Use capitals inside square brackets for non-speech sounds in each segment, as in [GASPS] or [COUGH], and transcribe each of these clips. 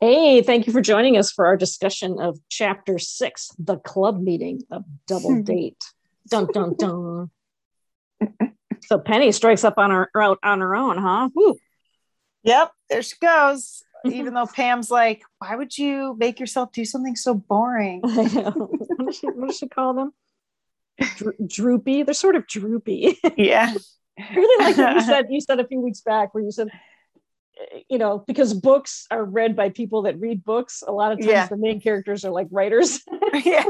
Hey, thank you for joining us for our discussion of chapter six, the club meeting of double hmm. date. dun dun dun. so Penny strikes up on her out on her own, huh? Woo. Yep, there she goes. [LAUGHS] Even though Pam's like, why would you make yourself do something so boring? [LAUGHS] What does she, what does she call them? Dro- droopy. They're sort of droopy. Yeah. I [LAUGHS] really like what you said. You said a few weeks back where you said, you know, because books are read by people that read books. A lot of times Yeah. the main characters are like writers. [LAUGHS] [LAUGHS] yeah.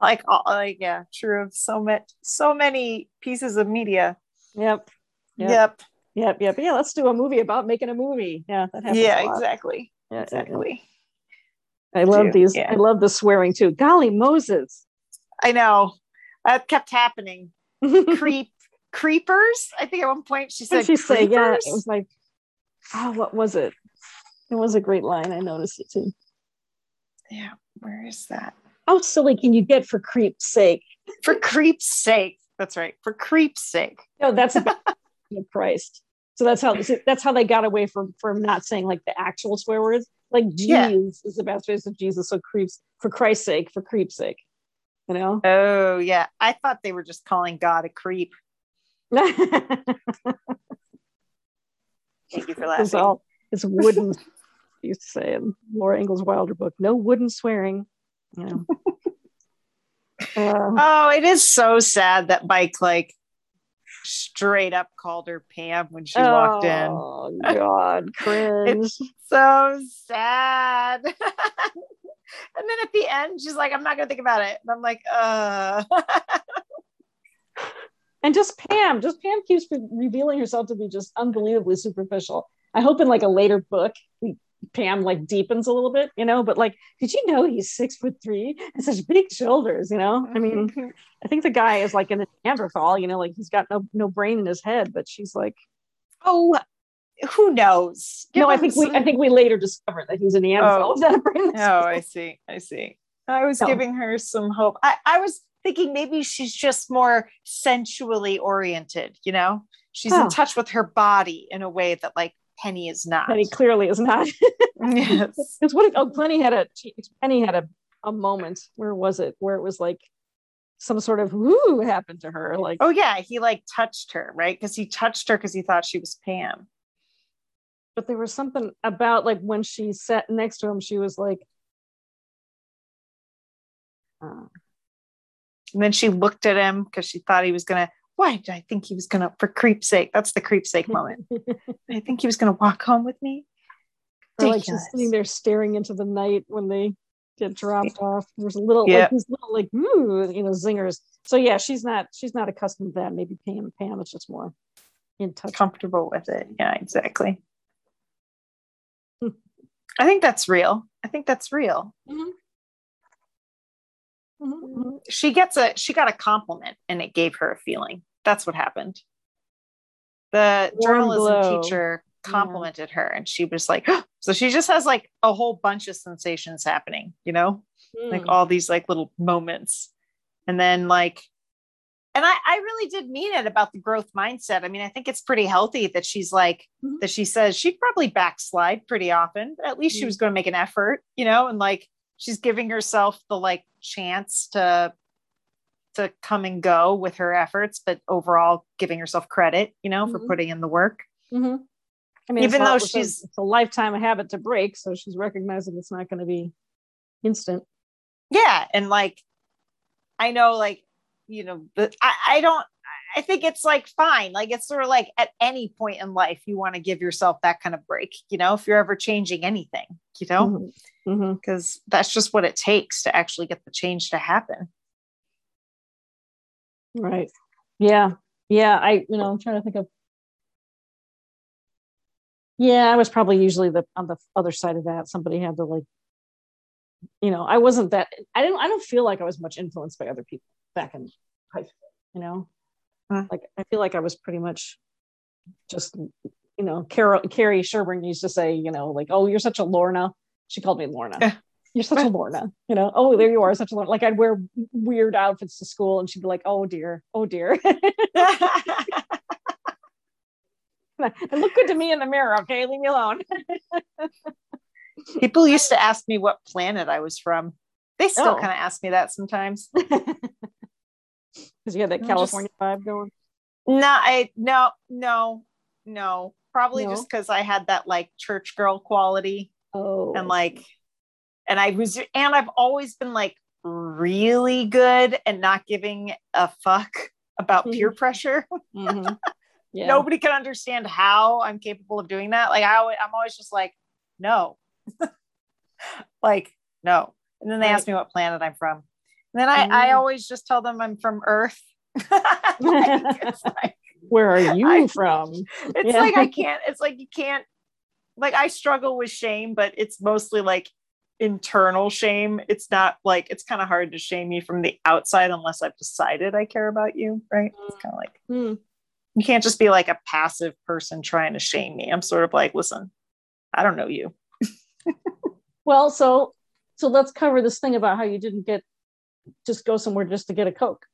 like all like yeah, true of so much so many pieces of media. yep. Yep. Yep. Yep. Yep. Yeah. Let's do a movie about making a movie. Yeah. That happens. Yeah, exactly. Yeah, yeah, yeah. Exactly. I love Too, these. yeah. I love the swearing too. Golly Moses. I know. That kept happening. [LAUGHS] Creep creepers. I think at one point she said she say? Yeah, it was like, oh, what was it? It was a great line. I noticed it too. yeah, where is that? Oh, how silly can you get for creep's sake? For creep's sake. That's right. For creep's sake. No, that's about [LAUGHS] Christ. So that's how that's how they got away from from not saying like the actual swear words. Like Jesus Yeah. is the best way of Jesus. So creeps for Christ's sake, for creep's sake. You know? Oh yeah. I thought they were just calling God a creep. Thank you for it's all it's wooden to say in Laura Ingalls Wilder book, no wooden swearing. You know. Uh, Oh, it is so sad that Mike like straight up called her Pam when she walked in. Oh God, [LAUGHS] cringe. So sad. [LAUGHS] and then at the end, she's like, I'm not gonna think about it. And I'm like, uh [LAUGHS] and just Pam, just Pam keeps re- revealing herself to be just unbelievably superficial. I hope in like a later book, we, Pam like deepens a little bit, you know. But like, did you know he's six foot three and such big shoulders? You know, I mean, mm-hmm. I think the guy is like an Neanderthal, you know, like he's got no no brain in his head. But she's like, oh, who knows? no, I think we I think we later discovered that he's a Neanderthal. Oh. [LAUGHS] without a brain in his Oh. I see. I see. I was No. giving her some hope. I, I was thinking maybe she's just more sensually oriented, you know? She's Oh. in touch with her body in a way that like Penny is not. Penny clearly is not. [LAUGHS] [LAUGHS] yes. Because what? Oh, Penny had a Penny had a a moment. Where was it? Where it was like some sort of woo happened to her. Like Oh yeah, he like touched her, right? Because he touched her because he thought she was Pam. but there was something about like when she sat next to him, she was like, uh, And then she looked at him because she thought he was gonna. Why did I think he was gonna? For creep's sake, that's the creep's sake moment. [LAUGHS] I think he was gonna walk home with me. or like she's sitting there staring into the night when they get dropped off. There's a little Yeah. like these little like ooh, you know zingers. So yeah, she's not she's not accustomed to that. Maybe Pam Pam is just more in touch. comfortable with it. Yeah, exactly. [LAUGHS] I think that's real. I think that's real. Mhm. Mhm, mhm. She gets a she got a compliment and it gave her a feeling. That's what happened. The Warm journalism glow. teacher Yeah. complimented her and she was like so she just has like a whole bunch of sensations happening, you know? Like Mm. all these like little moments. And then like and I, I really did mean it about the growth mindset. I mean, I think it's pretty healthy that she's like, Mhm. that she says she'd probably backslide pretty often, but at least she Mhm. was going to make an effort, you know, and like she's giving herself the like chance to to come and go with her efforts, but overall giving herself credit, you know, for Mhm. putting in the work. Mhm. I mean, Even though it's a- she's- it's a lifetime habit to break, so she's recognizing it's not going to be instant. Yeah. And like, I know, like, you know, but I, I don't, I think it's like fine. Like, it's sort of like at any point in life, you want to give yourself that kind of break, you know, if you're ever changing anything, you know, Mhm. Mhm. because that's just what it takes to actually get the change to happen. Right. Yeah. Yeah. I, you know, I'm trying to think of. Yeah, I was probably usually the on the other side of that. Somebody had to like, you know, I wasn't that. I didn't. I don't feel like I was much influenced by other people back in high school. You know, Like I feel like I was pretty much just, you know, Carol Carrie Sherburne used to say, you know, like, oh, you're such a Lorna. She called me Lorna. Yeah. You're such a Lorna, you know. Oh, there you are, such a Lorna. Like I'd wear weird outfits to school, and she'd be like, "Oh dear, oh dear." [LAUGHS] and look good to me in the mirror, okay? Leave me alone. [LAUGHS] People used to ask me what planet I was from. They still Oh. kind of ask me that sometimes. [LAUGHS] because you had that California vibe going. No, I no, no, no. Probably No? just because I had that like church girl quality Oh, and like and I was and I've always been like really good and not giving a fuck about peer pressure. [LAUGHS] Mhm. yeah. Nobody can understand how I'm capable of doing that. Like I, I'm always just like, no, [LAUGHS] like no. And then they ask me what planet I'm from. Then I, I Mm. always just tell them I'm from Earth. [LAUGHS] Like, [LAUGHS] like, Where are you I- from? it's Yeah. like I [LAUGHS] can't. It's like you can't. Like I struggle with shame, but it's mostly like internal shame. It's not like it's kind of hard to shame you from the outside unless I've decided I care about you, right? It's kind of like Hmm. you can't just be like a passive person trying to shame me. I'm sort of like, listen, I don't know you. Well, so so let's cover this thing about how you didn't get just go somewhere just to get a coke.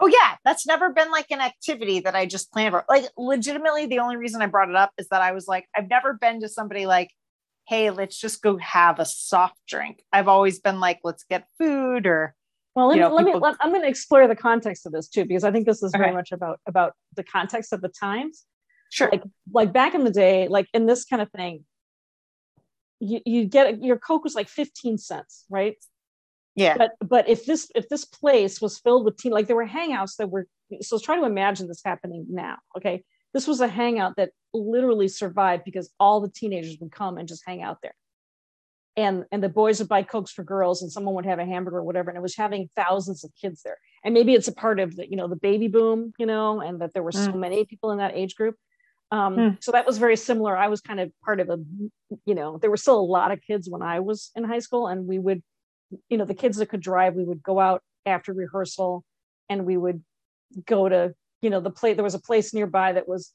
Oh yeah, that's never been like an activity that I just planned for. Like legitimately, the only reason I brought it up is that I was like, I've never been to somebody like, hey, let's just go have a soft drink. I've always been like, let's get food or Well, let me, know, let me let, I'm going to explore the context of this too because I think this is very much about about the context of the times. sure. Like like back in the day, like in this kind of thing, you you get your coke was like 15 cents, right? Yeah. but but if this if this place was filled with teen like there were hangouts that were so try to imagine this happening now okay? This was a hangout that literally survived because all the teenagers would come and just hang out there. And and the boys would buy cokes for girls and someone would have a hamburger or whatever and it was having thousands of kids there. And maybe it's a part of the you know the baby boom you know and that there were so many people in that age group. Um, Mm. so that was very similar. I was kind of part of a you know there were still a lot of kids when i was in high school and we would you know the kids that could drive we would go out after rehearsal and we would go to you know the place there was a place nearby that was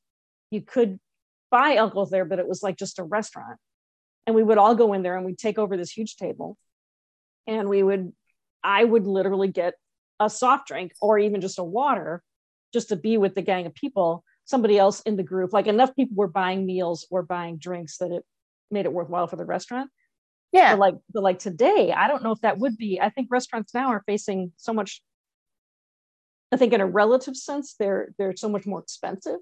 you could buy alcohol there but it was like just a restaurant. And we would all go in there and we'd take over this huge table. And we would i would literally get a soft drink or even just a water just to be with the gang of people. Somebody else in the group like enough people were buying meals or buying drinks that it made it worthwhile for the restaurant yeah. but like but like today i don't know if that would be i think restaurants now are facing so much i think in a relative sense they're they're so much more expensive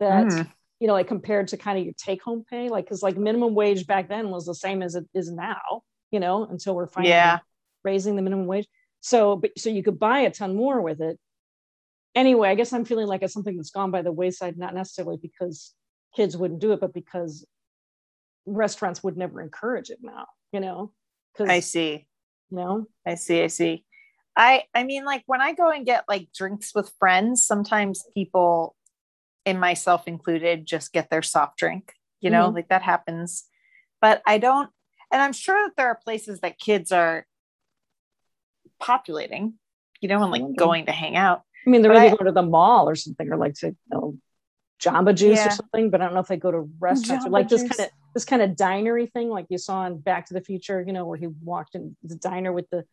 that Mm. you know like compared to kind of your take home pay like because like minimum wage back then was the same as it is now you know until we're finally Yeah. raising the minimum wage so but so you could buy a ton more with it anyway i guess i'm feeling like it's something that's gone by the wayside not necessarily because kids wouldn't do it but because restaurants would never encourage it now you know because I see. you know I see. I see. I I mean, like when I go and get like drinks with friends, sometimes people, and myself included, just get their soft drink. You know, Mhm. like that happens. But I don't, and I'm sure that there are places that kids are populating. You know, and like going to hang out. i mean they're maybe going to the mall or something or like to you know jamba juice Yeah. or something but i don't know if they go to restaurants or Jamba like this kind of this kind of dinery thing like you saw in back to the future you know where he walked in the diner with the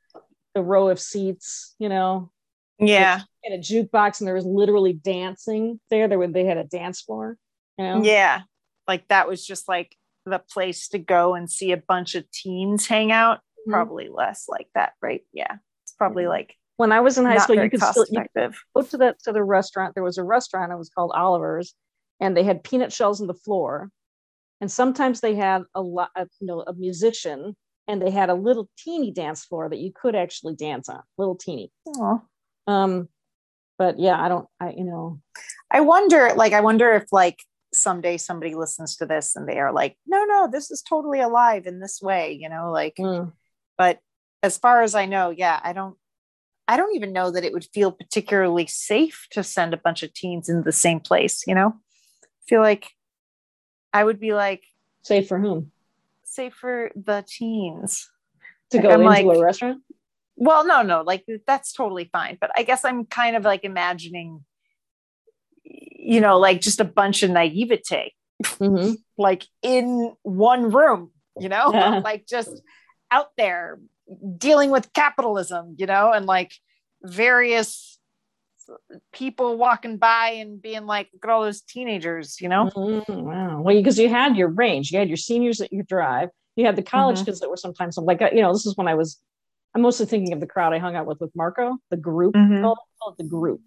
the row of seats you know Yeah. and a jukebox and there was literally dancing there there they had a dance floor you know Yeah. Like that was just like the place to go and see a bunch of teens hang out. Mhm. Probably less like that, right? Yeah. It's probably Yeah. like when i was in high school you could still you effective. go to the to the restaurant. There was a restaurant. It was called Oliver's, and they had peanut shells on the floor. And sometimes they had a lot, of, you know, a musician, and they had a little teeny dance floor that you could actually dance on, little teeny. Aw. Um, but yeah, I don't, I you know, I wonder, like, I wonder if like someday somebody listens to this and they are like, no, no, this is totally alive in this way, you know, like, mm, but as far as I know, yeah, I don't, I don't even know that it would feel particularly safe to send a bunch of teens in the same place, you know, I feel like I would be like, safe for whom safe for the teens. to Like, go I'm into like- a restaurant. Well, no, no, like that's totally fine. But I guess I'm kind of like imagining, you know, like just a bunch of naivete Mhm. like in one room, you know, Yeah. [LAUGHS] like just out there dealing with capitalism, you know, and like various people walking by and being like, look at all those teenagers, you know? Mm, wow. Well, because you had your range, you had your seniors at your drive, You had the college Mhm. kids that were sometimes like uh, you know this is when I was. I'm mostly thinking of the crowd I hung out with with Marco, the group. Mhm. Call, it, the group.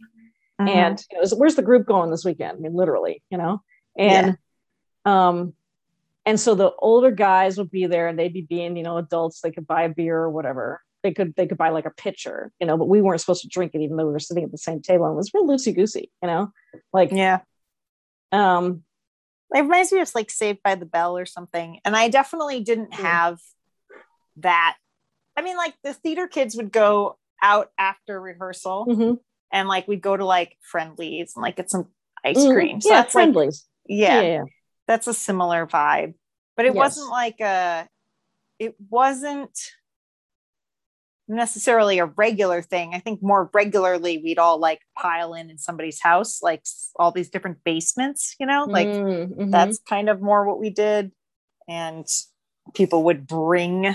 Mhm. And you know, is- where's the group going this weekend? I mean, literally, you know. And um, and so the older guys would be there, and they'd be being you know adults. They could buy a beer or whatever. They could they could buy like a pitcher, you know. But we weren't supposed to drink it, even though we were sitting at the same table. And it was real loosey goosey, you know. Like yeah. um, it reminds me of like Saved by the Bell or something. And I definitely didn't Mm. have that. I mean, like the theater kids would go out after rehearsal mhm. and like we'd go to like friendlies and like get some ice Mm, cream. So yeah, that's like, friendlies. yeah, yeah, yeah. that's a similar vibe. But it Yes. wasn't like a, it wasn't necessarily a regular thing. I think more regularly we'd all like pile in in somebody's house, like all these different basements, you know, like Mm, mhm. that's kind of more what we did and people would bring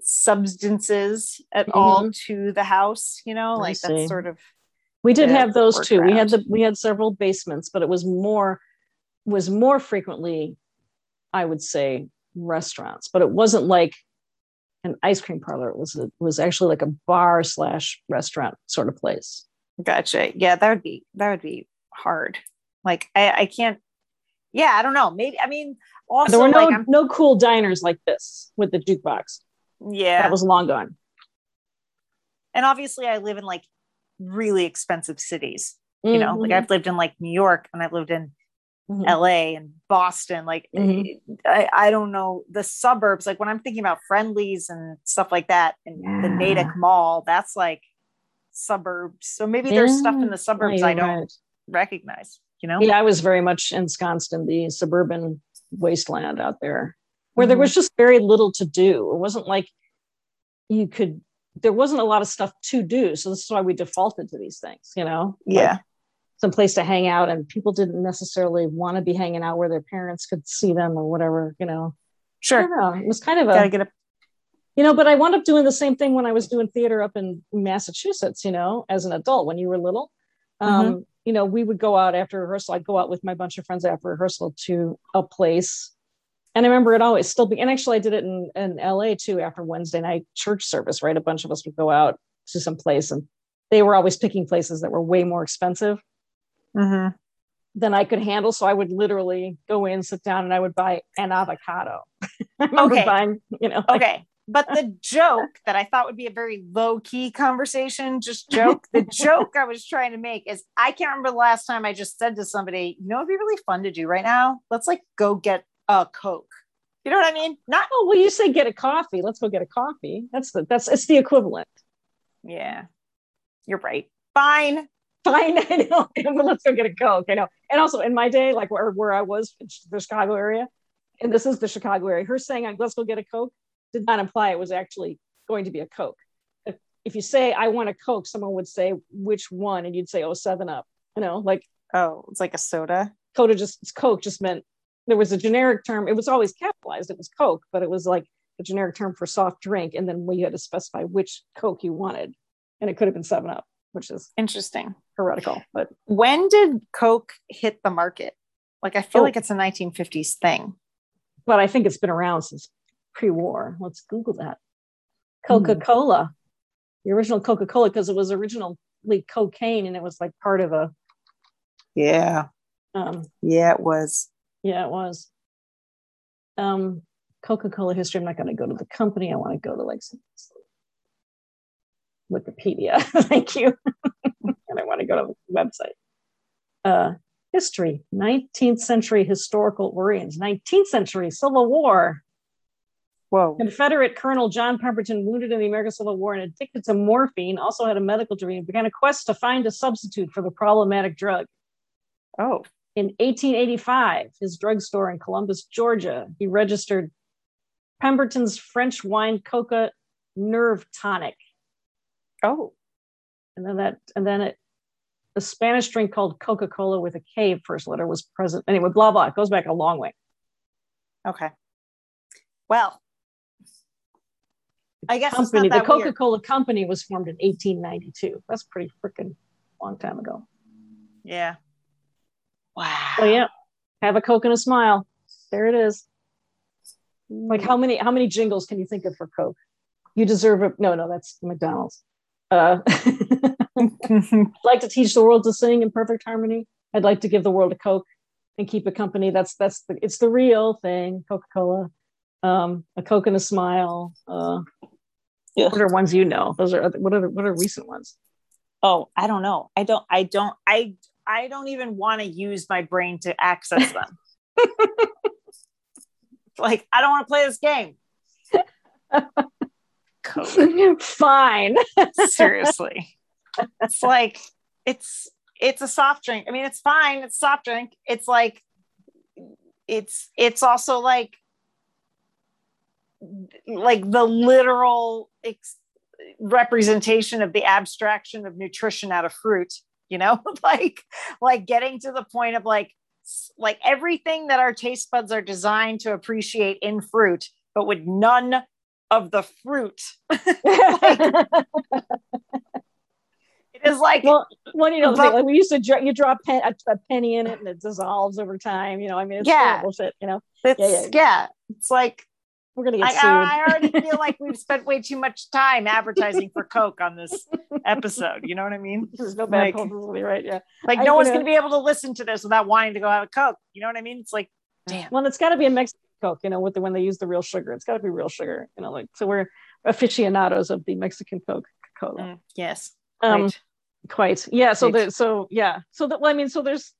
substances at all to the house you know Mm-hmm. Like that's sort of we did have those too. We had the we had several basements, but it was more was more frequently, I would say, restaurants. But it wasn't like an ice cream parlor. It was it was actually like a bar slash restaurant sort of place. gotcha yeah that would be that would be hard like i i can't yeah i don't know maybe i mean also there were no like no cool diners like this with the jukebox. yeah That was long gone. and obviously i live in like really expensive cities you know like Mhm. i've lived in like new york and i've lived in Mhm. LA and Boston. Like, Mhm. I, I don't know the suburbs. Like, when I'm thinking about friendlies and stuff like that, and the Yeah. Natick Mall, that's like suburbs. So maybe there's stuff in the suburbs Yeah, I don't right. recognize, you know? Yeah, I was very much ensconced in the suburban wasteland out there where there Mhm. was just very little to do. It wasn't like you could, there wasn't a lot of stuff to do. So this is why we defaulted to these things, you know? Like, Yeah. Some place to hang out, and people didn't necessarily want to be hanging out where their parents could see them or whatever, you know? Sure. know. It was kind of a, Gotta get a, you know, but I wound up doing the same thing when I was doing theater up in Massachusetts, you know, as an adult when you were little. Um, You know, we would go out after rehearsal. I'd go out with my bunch of friends after rehearsal to a place. And I remember it always still be, and actually I did it in, in LA too after Wednesday night church service, right? A bunch of us would go out to some place and they were always picking places that were way more expensive Mhm. than I could handle. So I would literally go in, sit down, and I would buy an avocado. [LAUGHS] Okay. buying, you know, like- Okay. But the [LAUGHS] joke that I thought would be a very low key conversation, just joke, the [LAUGHS] joke I was trying to make is I can't remember the last time I just said to somebody, you know, it'd be really fun to do right now. Let's like go get a Coke. You know what I mean? Not, Oh well, you say get a coffee. Let's go get a coffee. That's the that's it's the equivalent. yeah, you're right. Fine. Fine, [LAUGHS] I know. Let's go get a coke. I know. And also in my day, like where where I was, in the Chicago area, and this is the Chicago area. Her saying "let's go get a coke" did not imply it was actually going to be a coke. If, if you say "I want a coke," someone would say which one, and you'd say "Oh, Seven Up." You know, like Oh, it's like a soda. Coda just it's Coke just meant there was a generic term. It was always capitalized. It was Coke, but it was like a generic term for soft drink, and then we had to specify which Coke you wanted, and it could have been Seven Up, which is Interesting. Heretical. But When did Coke hit the market? Like, I feel Oh. like it's a 1950s thing. but I think it's been around since pre-war. Let's Google that. Coca Cola, the original Coca Cola, because it was originally cocaine, and it was like part of a. Yeah. Um, Yeah, it was. yeah, it was. Um, Coca Cola history. I'm not going to go to the company. I want to go to like some Wikipedia. [LAUGHS] Thank you. Want to go to the website. Uh, history 19th century historical origins 19th century civil war. Whoa. confederate colonel john pemberton wounded in the american civil war and addicted to morphine also had a medical degree and began a quest to find a substitute for the problematic drug. Oh, in 1885 his drugstore in columbus georgia he registered pemberton's french wine coca nerve tonic. Oh, and then that and then it the spanish drink called coca-cola with a k first letter was present anyway blah blah it goes back a long way okay. Well, I guess company the coca-cola company was formed in 1892 that's pretty freaking long time ago Yeah. Wow. so yeah have a coke and a smile there it is Like mm. how many how many jingles can you think of for Coke? You deserve it. No, no, that's McDonald's. Uh, [LAUGHS] [LAUGHS] I'd like to teach the world to sing in perfect harmony. I'd like to give the world a Coke and keep a company. That's that's the it's the real thing. Coca Cola, um, a Coke and a smile. Uh, Yeah. What are ones you know? Those are what are what are recent ones? oh, I don't know. I don't. I don't. I. I don't even want to use my brain to access them. [LAUGHS] like I don't want to play this game. Coke. [LAUGHS] Fine. Seriously. [LAUGHS] It's like it's it's a soft drink. I mean, it's fine. It's soft drink. It's like it's it's also like like the literal ex- representation of the abstraction of nutrition out of fruit you know [LAUGHS] like like getting to the point of like like everything that our taste buds are designed to appreciate in fruit but with none of the fruit [LAUGHS] it is like well, well, you know, like we used to, dra- you drop pen, a, a penny in it and it dissolves over time. You know, I mean, it's Yeah. horrible shit. You know, it's, yeah, yeah, yeah. it's like we're gonna get I, sued. I already [LAUGHS] feel like we've spent way too much time advertising for coke on this episode you know what i mean There's no bad like- publicity, right? Yeah. like I- no one's know- to be able to listen to this without wanting to go have a coke you know what i mean it's like damn Well, it's got to be a Mexican Coke, you know, with the when they use the real sugar. It's got to be real sugar, you know. Like so, we're aficionados of the Mexican Coke Cola. Mm, yes Um, right. quite yeah so Right. there so yeah so that well, i mean so there's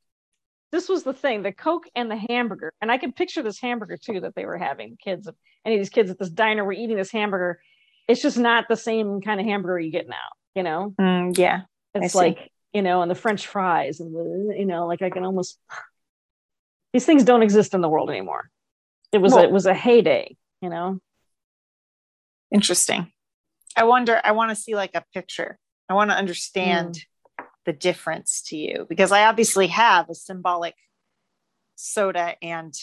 this was the thing the coke and the hamburger and i can picture this hamburger too that they were having kids any of these kids at this diner were eating this hamburger it's just not the same kind of hamburger you get now you know Mm, yeah it's like you know and the french fries and the you know like i can almost these things don't exist in the world anymore it was Well- it was a heyday you know? Interesting. I wonder i want to see like a picture. I want to understand the difference to you because i obviously have a symbolic soda and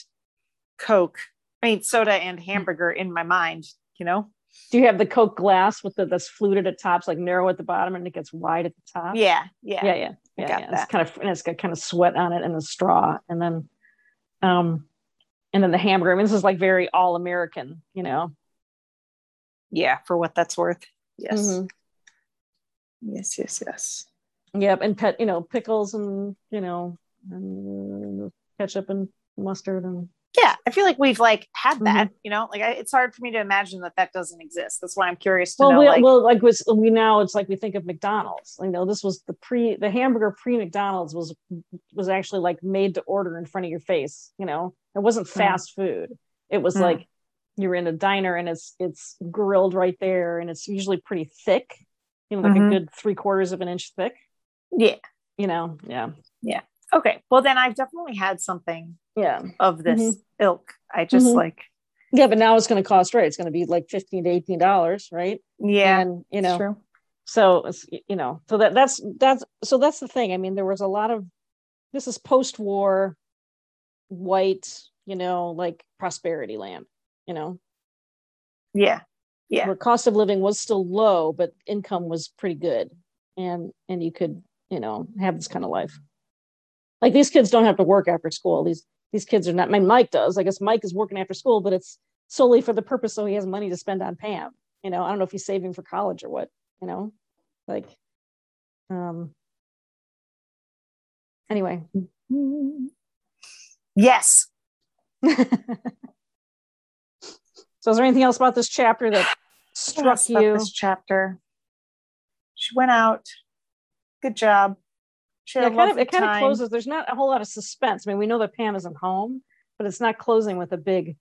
coke i mean soda and hamburger in my mind you know? Do you have the coke glass with the that's fluted at tops like narrow at the bottom and it gets wide at the top? Yeah yeah. Yeah yeah. Yeah, yeah. it's kind of and it's got kind of sweat on it and the straw and then um and then the hamburger i mean this is like very all american you know? Yeah for what that's worth. Yes. Mhm. yes yes yes. Yep and pet you know pickles and you know and ketchup and mustard and yeah i feel like we've like had that Mm-hmm. you know? Like I, it's hard for me to imagine that that doesn't exist. That's why i'm curious to well know we, like well like was we now it's like we think of mcdonald's. You know this was the pre the hamburger pre mcdonald's was was actually like made to order in front of your face you know? It wasn't fast food. It was Mm. like you're in a diner and it's it's grilled right there and it's usually pretty thick you know like Mhm. a good three quarters of an inch thick. Yeah. You know? Yeah. Yeah okay well then i've definitely had something yeah of this Mhm. ilk i just Mhm. like yeah but now it's going to cost right it's going to be like 15 to 18 dollars right yeah and you know true. so it's you know so that that's that's so that's the thing i mean there was a lot of this is post-war white you know like prosperity land you know yeah yeah where cost of living was still low but income was pretty good and and you could you know have this kind of life like these kids don't have to work after school. These these kids are not my mike does. I guess mike is working after school but it's solely for the purpose so he has money to spend on pam. You know i don't know if he's saving for college or what you know? Like um anyway. Yes. [LAUGHS] So is there anything else about this chapter that struck you? this chapter. She went out. Good job yeah, it kind of it kind of closes. There's not a whole lot of suspense. I mean, we know that Pam isn't home, but it's not closing with a big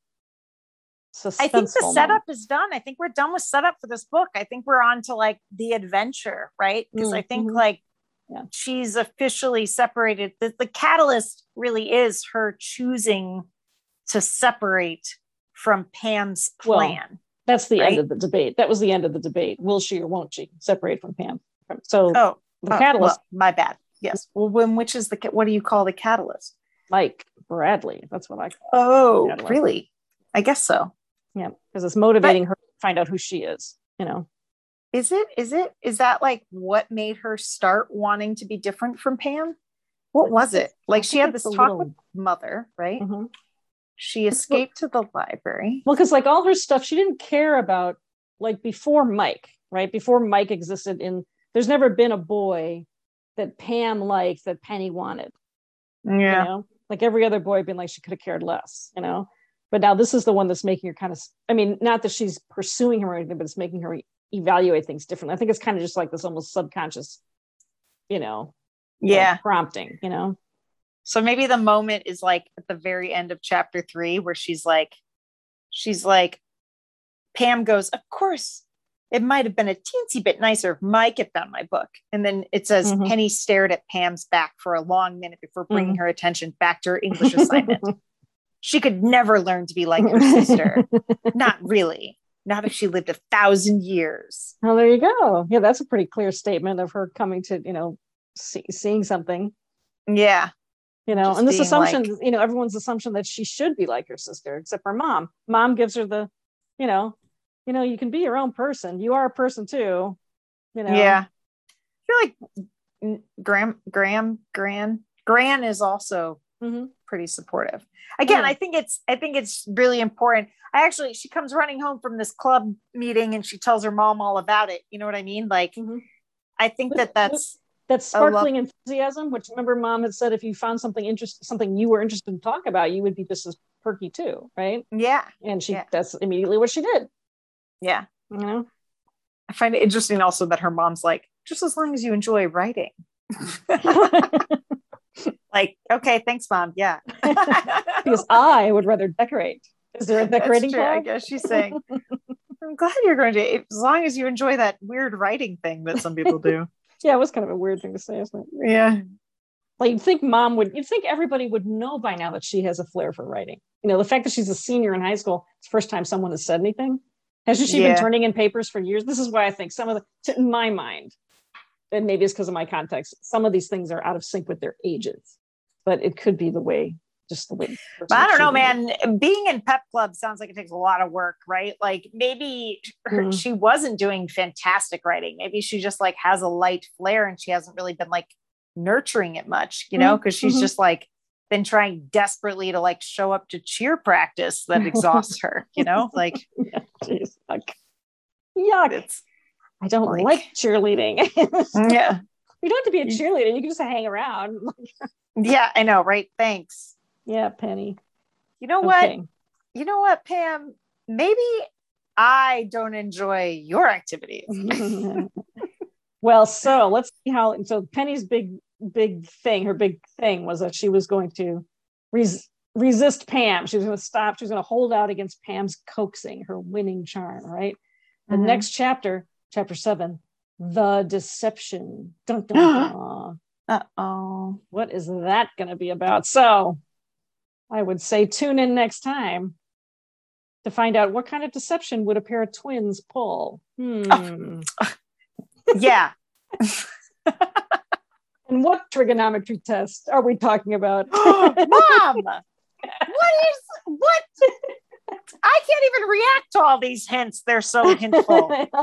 suspense. I think the setup is done. I think we're done with setup for this book. I think we're on to like the adventure, right? Because I think Mhm. like Yeah. she's officially separated. The, the catalyst really is her choosing to separate from Pam's plan. Well. That's the right? end of the debate. That was the end of the debate. Will she or won't she separate from Pam? So oh, the oh, catalyst, well, my bad. Yes. Well, when which is the what do you call the catalyst? Mike Bradley. That's what I call. Oh, really? I guess so. Yeah, because it's motivating her to find out who she is. You know. Is it? Is it? Is that like what made her start wanting to be different from Pam? What was it? Like she had this talk little- with mother, right? Mhm. she escaped to the library. Well, because like all her stuff, she didn't care about like before Mike, right? Before Mike existed in there's never been a boy that Pam liked that Penny wanted. Yeah. You know? Like every other boy been like she could have cared less, you know. But now this is the one that's making her kind of I mean, not that she's pursuing him or anything, but it's making her evaluate things differently. I think it's kind of just like this almost subconscious, you know, Yeah. like, prompting, you know. So maybe the moment is like at the very end of chapter three, where she's like, she's like, Pam goes, Of course, it might have been a teensy bit nicer if Mike had found my book. And then it says Mhm. Penny stared at Pam's back for a long minute before bringing her attention back to her English assignment. [LAUGHS] she could never learn to be like her sister. [LAUGHS] Not really. Not if she lived a thousand years. Well, there you go. Yeah, that's a pretty clear statement of her coming to, you know, see, seeing something, Yeah. you know, Just and this assumption, like- you know, everyone's assumption that she should be like her sister, except for mom. Mom gives her the, you know, you know, you can be your own person. You are a person too, you know. Yeah. I feel like Graham, Graham, Gran, Gran is also Mhm. pretty supportive. Again, Yeah. I think it's I think it's really important. I actually she comes running home from this club meeting and she tells her mom all about it. You know what I mean? Like Mhm. I think that that's That I love- sparkling enthusiasm, which remember mom had said if you found something interesting, something you were interested to talk about, you would be just as perky too, right? yeah, And she Yeah. that's immediately what she did, yeah. you know. I find it interesting also that her mom's like, just as long as you enjoy writing. [LAUGHS] like, okay, thanks, mom. Yeah. [LAUGHS] because [LAUGHS] I would rather decorate. Is there a decorating That's true. I guess she's saying, I'm glad you're going to, as long as you enjoy that weird writing thing that some people do. Yeah, it was kind of a weird thing to say, isn't it? yeah. Like you'd think mom would you'd think everybody would know by now that she has a flair for writing. You know, the fact that she's a senior in high school, it's the first time someone has said anything. Hasn't she Yeah. been turning in papers for years? This is why I think some of the to, in my mind, and maybe it's because of my context, some of these things are out of sync with their ages. But it could be the way, just the way. the But I don't know, it. man. Being in pep club sounds like it takes a lot of work, right? Like maybe her, Mhm. she wasn't doing fantastic writing. Maybe she just like has a light flair and she hasn't really been like nurturing it much, you know, because she's Mhm. just like been trying desperately to like show up to cheer practice that exhausts her, you know, [LAUGHS] like Jeez, yuck. Yuck. it's I don't like- like, cheerleading. Mm, yeah, [LAUGHS] you don't have to be a cheerleader. You can just hang around. [LAUGHS] yeah, I know, right? Thanks. yeah, Penny. You know what? Okay. You know what, Pam? Maybe I don't enjoy your activities. well, so let's see how. So Penny's big, big thing, her big thing was that she was going to res- resist Pam. She was going to stop. She was going to hold out against Pam's coaxing, her winning charm. Right. The Mhm. next chapter, chapter seven, the deception. Dun, dun, dun. [GASPS] [GASPS] Uh oh. what is that going to be about? So I would say tune in next time to find out what kind of deception would a pair of twins pull. Hmm. [LAUGHS] Yeah. [LAUGHS] And what trigonometry test are we talking about? [GASPS] Mom, [LAUGHS] what is what? I can't even react to all these hints. They're so hintful. [LAUGHS]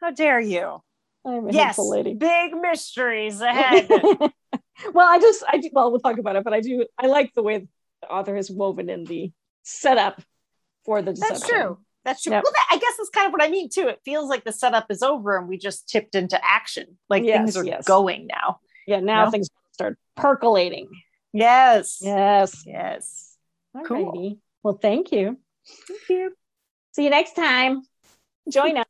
How dare you? I'm a Yes, lady. big mysteries ahead. [LAUGHS] well, I just, I do, well, we'll talk about it, but I do, I like the way the author has woven in the setup for the deception. That's true. That's true. Yep. Well, that, I guess that's kind of what I mean too. It feels like the setup is over and we just tipped into action. Like Yes, things are yes. going now. Yeah, now No? things start percolating. Yes. Yes. Yes. Cool. Well, thank you. Thank you. See you next time. Join us. [LAUGHS]